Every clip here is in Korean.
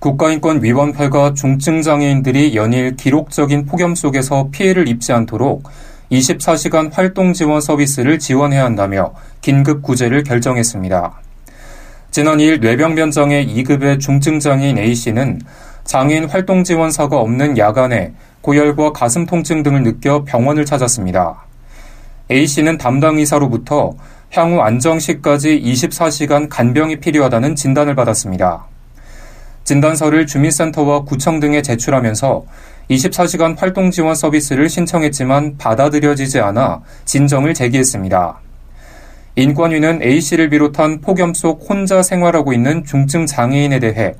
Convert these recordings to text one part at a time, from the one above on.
국가인권위원회가 중증장애인들이 연일 기록적인 폭염 속에서 피해를 입지 않도록 24시간 활동 지원 서비스를 지원해야 한다며 긴급 구제를 결정했습니다. 지난 2일 뇌병변장애 2급의 중증장애인 A씨는 장애인 활동 지원사가 없는 야간에 고열과 가슴 통증 등을 느껴 병원을 찾았습니다. A씨는 담당 의사로부터 향후 안정시까지 24시간 간병이 필요하다는 진단을 받았습니다. 진단서를 주민센터와 구청 등에 제출하면서 24시간 활동 지원 서비스를 신청했지만 받아들여지지 않아 진정을 제기했습니다. 인권위는 A씨를 비롯한 폭염 속 혼자 생활하고 있는 중증 장애인에 대해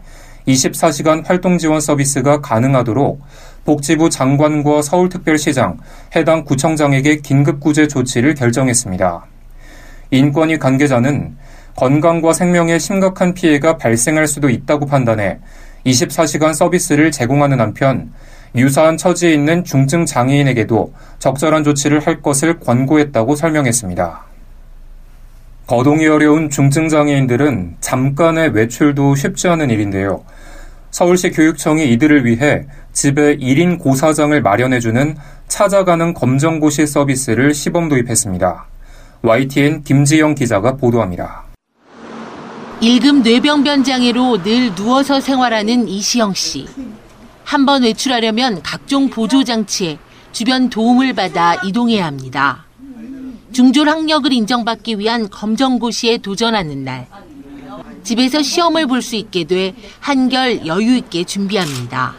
24시간 활동 지원 서비스가 가능하도록 복지부 장관과 서울특별시장, 해당 구청장에게 긴급구제 조치를 결정했습니다. 인권위 관계자는 건강과 생명에 심각한 피해가 발생할 수도 있다고 판단해 24시간 서비스를 제공하는 한편 유사한 처지에 있는 중증 장애인에게도 적절한 조치를 할 것을 권고했다고 설명했습니다. 거동이 어려운 중증 장애인들은 잠깐의 외출도 쉽지 않은 일인데요. 서울시 교육청이 이들을 위해 집에 1인 고사장을 마련해주는 찾아가는 검정고시 서비스를 시범 도입했습니다. YTN 김지영 기자가 보도합니다. 1급 뇌병변 장애로 늘 누워서 생활하는 이시영 씨. 한 번 외출하려면 각종 보조 장치에 주변 도움을 받아 이동해야 합니다. 중졸 학력을 인정받기 위한 검정고시에 도전하는 날. 집에서 시험을 볼 수 있게 돼 한결 여유 있게 준비합니다.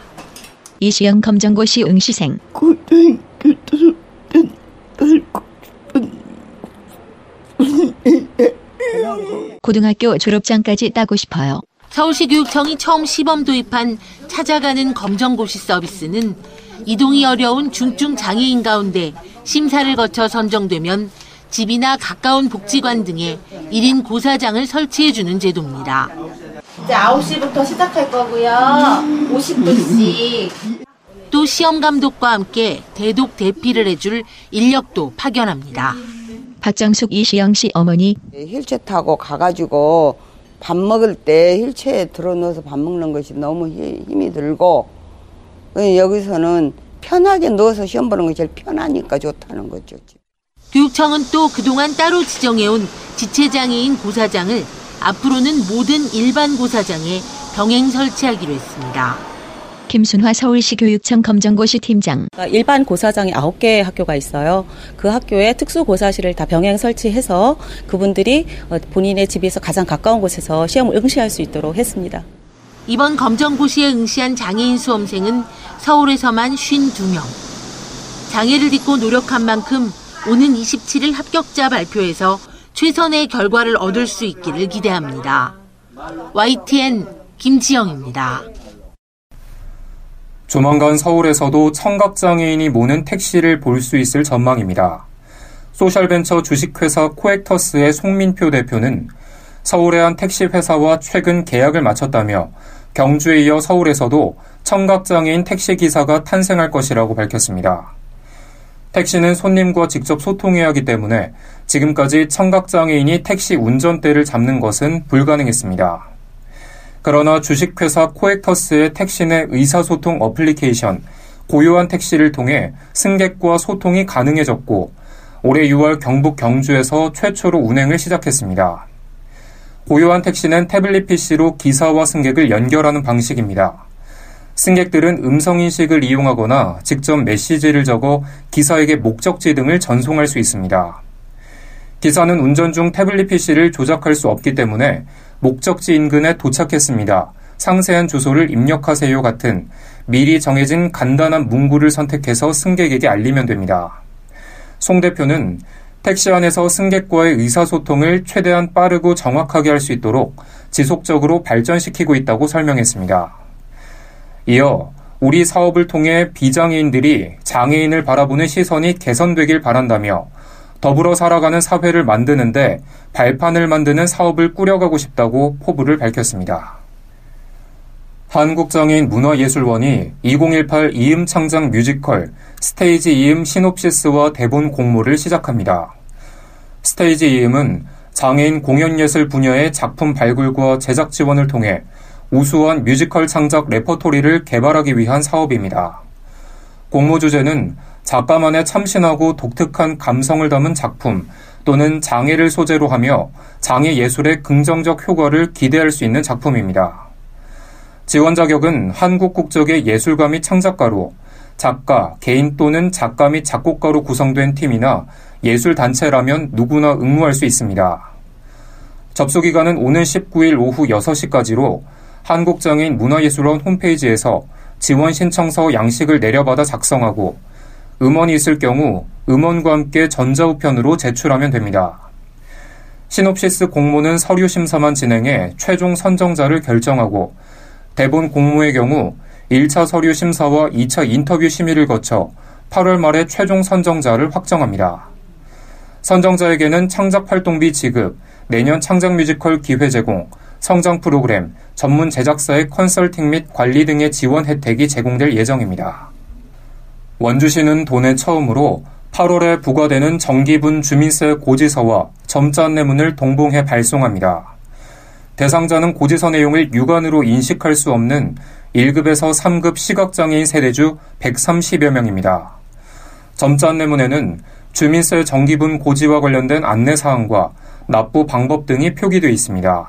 이시영 검정고시 응시생. 고등학교 졸업장까지 따고 싶어요. 서울시 교육청이 처음 시범 도입한 찾아가는 검정고시 서비스는 이동이 어려운 중증 장애인 가운데 심사를 거쳐 선정되면 집이나 가까운 복지관 등에 1인 고사장을 설치해주는 제도입니다. 이제 9시부터 시작할 거고요. 50분씩. 또 시험 감독과 함께 대독 대피를 해줄 인력도 파견합니다. 박정숙 이시영 씨 어머니 휠체 타고 가가지고 밥 먹을 때 휠체에 들어넣어서 밥 먹는 것이 너무 힘이 들고 여기서는 편하게 넣어서 시험 보는 것이 제일 편하니까 좋다는 거죠. 교육청은 또 그동안 따로 지정해온 지체장애인 고사장을 앞으로는 모든 일반 고사장에 병행 설치하기로 했습니다. 김순화 서울시 교육청 검정고시 팀장. 일반 고사장이 9개 학교가 있어요. 그 학교에 특수고사실을 다 병행 설치해서 그분들이 본인의 집에서 가장 가까운 곳에서 시험을 응시할 수 있도록 했습니다. 이번 검정고시에 응시한 장애인 수험생은 서울에서만 52명. 장애를 딛고 노력한 만큼 오는 27일 합격자 발표에서 최선의 결과를 얻을 수 있기를 기대합니다. YTN 김지영입니다. 조만간 서울에서도 청각장애인이 모는 택시를 볼 수 있을 전망입니다. 소셜벤처 주식회사 코액터스의 송민표 대표는 서울의 한 택시 회사와 최근 계약을 마쳤다며 경주에 이어 서울에서도 청각장애인 택시 기사가 탄생할 것이라고 밝혔습니다. 택시는 손님과 직접 소통해야 하기 때문에 지금까지 청각장애인이 택시 운전대를 잡는 것은 불가능했습니다. 그러나 주식회사 코액터스의 택시 내 의사소통 어플리케이션 고요한 택시를 통해 승객과 소통이 가능해졌고 올해 6월 경북 경주에서 최초로 운행을 시작했습니다. 고요한 택시는 태블릿 PC로 기사와 승객을 연결하는 방식입니다. 승객들은 음성인식을 이용하거나 직접 메시지를 적어 기사에게 목적지 등을 전송할 수 있습니다. 기사는 운전 중 태블릿 PC를 조작할 수 없기 때문에 목적지 인근에 도착했습니다. 상세한 주소를 입력하세요 같은 미리 정해진 간단한 문구를 선택해서 승객에게 알리면 됩니다. 송 대표는 택시 안에서 승객과의 의사소통을 최대한 빠르고 정확하게 할 수 있도록 지속적으로 발전시키고 있다고 설명했습니다. 이어 우리 사업을 통해 비장애인들이 장애인을 바라보는 시선이 개선되길 바란다며 더불어 살아가는 사회를 만드는데 발판을 만드는 사업을 꾸려가고 싶다고 포부를 밝혔습니다. 한국장애인 문화예술원이 2018 이음 창작 뮤지컬 스테이지 이음 시놉시스와 대본 공모를 시작합니다. 스테이지 이음은 장애인 공연예술 분야의 작품 발굴과 제작 지원을 통해 우수한 뮤지컬 창작 레퍼토리를 개발하기 위한 사업입니다. 공모 주제는 작가만의 참신하고 독특한 감성을 담은 작품 또는 장애를 소재로 하며 장애 예술의 긍정적 효과를 기대할 수 있는 작품입니다. 지원 자격은 한국 국적의 예술가 및 창작가로 작가, 개인 또는 작가 및 작곡가로 구성된 팀이나 예술 단체라면 누구나 응모할 수 있습니다. 접수 기간은 오는 19일 오후 6시까지로 한국장애인 문화예술원 홈페이지에서 지원 신청서 양식을 내려받아 작성하고 음원이 있을 경우 음원과 함께 전자우편으로 제출하면 됩니다. 시놉시스 공모는 서류 심사만 진행해 최종 선정자를 결정하고 대본 공모의 경우 1차 서류 심사와 2차 인터뷰 심의를 거쳐 8월 말에 최종 선정자를 확정합니다. 선정자에게는 창작 활동비 지급, 내년 창작 뮤지컬 기회 제공, 성장 프로그램, 전문 제작사의 컨설팅 및 관리 등의 지원 혜택이 제공될 예정입니다. 원주시는 도내 처음으로 8월에 부과되는 정기분 주민세 고지서와 점자 안내문을 동봉해 발송합니다. 대상자는 고지서 내용을 육안으로 인식할 수 없는 1급에서 3급 시각장애인 세대주 130여 명입니다. 점자 안내문에는 주민세 정기분 고지와 관련된 안내사항과 납부 방법 등이 표기되어 있습니다.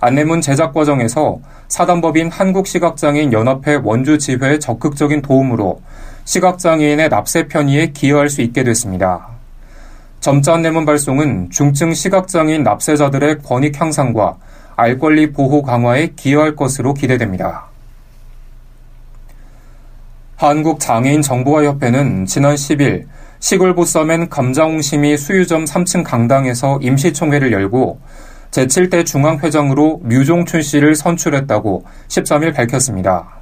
안내문 제작 과정에서 사단법인 한국시각장애인 연합회 원주 지회의 적극적인 도움으로 시각장애인의 납세 편의에 기여할 수 있게 됐습니다. 점자 안내문 발송은 중증 시각장애인 납세자들의 권익 향상과 알 권리 보호 강화에 기여할 것으로 기대됩니다. 한국장애인정보화협회는 지난 10일 시골 보쌈엔 감자옹심이 수유점 3층 강당에서 임시총회를 열고 제7대 중앙회장으로 류종춘 씨를 선출했다고 13일 밝혔습니다.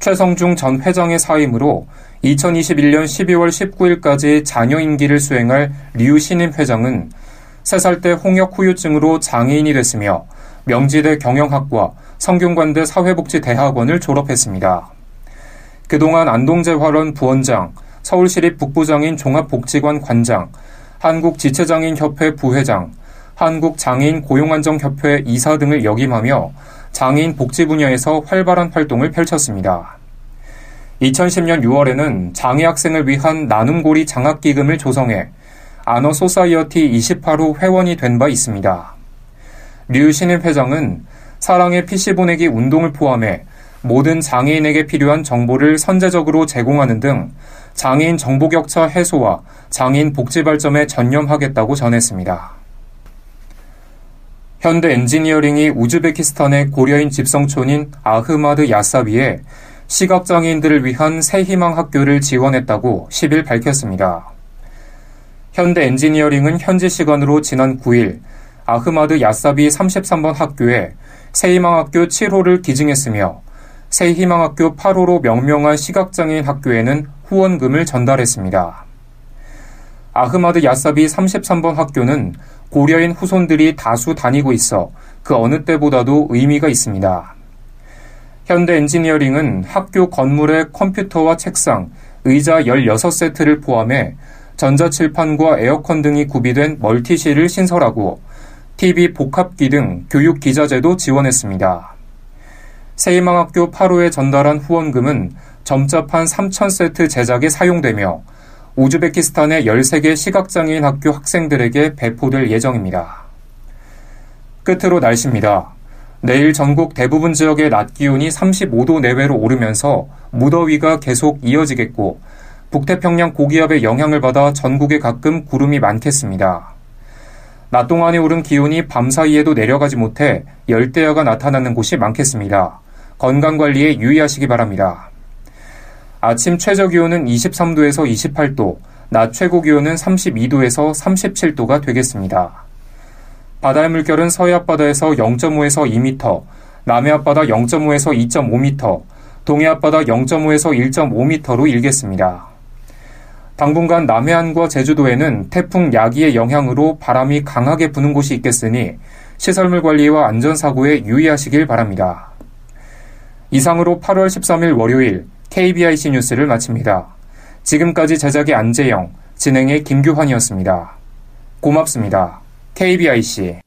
최성중 전 회장의 사임으로 2021년 12월 19일까지 자녀 임기를 수행할 류 신임 회장은 3살 때 홍역 후유증으로 장애인이 됐으며 명지대 경영학과 성균관대 사회복지대학원을 졸업했습니다. 그동안 안동재활원 부원장, 서울시립 북부장애인 종합복지관 관장, 한국지체장애인협회 부회장, 한국장애인 고용안정협회 이사 등을 역임하며 장애인 복지 분야에서 활발한 활동을 펼쳤습니다. 2010년 6월에는 장애 학생을 위한 나눔고리 장학기금을 조성해 아너 소사이어티 28호 회원이 된 바 있습니다. 류 신임 회장은 사랑의 PC 보내기 운동을 포함해 모든 장애인에게 필요한 정보를 선제적으로 제공하는 등 장애인 정보 격차 해소와 장애인 복지 발전에 전념하겠다고 전했습니다. 현대 엔지니어링이 우즈베키스탄의 고려인 집성촌인 아흐마드 야사비에 시각장애인들을 위한 새 희망 학교를 지원했다고 10일 밝혔습니다. 현대 엔지니어링은 현지 시간으로 지난 9일 아흐마드 야사비 33번 학교에 새 희망 학교 7호를 기증했으며 새 희망 학교 8호로 명명한 시각장애인 학교에는 후원금을 전달했습니다. 아흐마드 야사비 33번 학교는 고려인 후손들이 다수 다니고 있어 그 어느 때보다도 의미가 있습니다. 현대 엔지니어링은 학교 건물에 컴퓨터와 책상, 의자 16세트를 포함해 전자칠판과 에어컨 등이 구비된 멀티실을 신설하고 TV 복합기 등 교육 기자재도 지원했습니다. 세희망학교 8호에 전달한 후원금은 점자판 3,000세트 제작에 사용되며 우즈베키스탄의 13개 시각장애인 학교 학생들에게 배포될 예정입니다. 끝으로 날씨입니다. 내일 전국 대부분 지역의 낮 기온이 35도 내외로 오르면서 무더위가 계속 이어지겠고 북태평양 고기압의 영향을 받아 전국에 가끔 구름이 많겠습니다. 낮 동안에 오른 기온이 밤 사이에도 내려가지 못해 열대야가 나타나는 곳이 많겠습니다. 건강관리에 유의하시기 바랍니다. 아침 최저 기온은 23도에서 28도, 낮 최고 기온은 32도에서 37도가 되겠습니다. 바다의 물결은 서해 앞바다에서 0.5에서 2m, 남해 앞바다 0.5에서 2.5m, 동해 앞바다 0.5에서 1.5m로 일겠습니다. 당분간 남해안과 제주도에는 태풍 야기의 영향으로 바람이 강하게 부는 곳이 있겠으니 시설물 관리와 안전사고에 유의하시길 바랍니다. 이상으로 8월 13일 월요일 KBIC 뉴스를 마칩니다. 지금까지 제작의 안재영, 진행의 김규환이었습니다. 고맙습니다. KBIC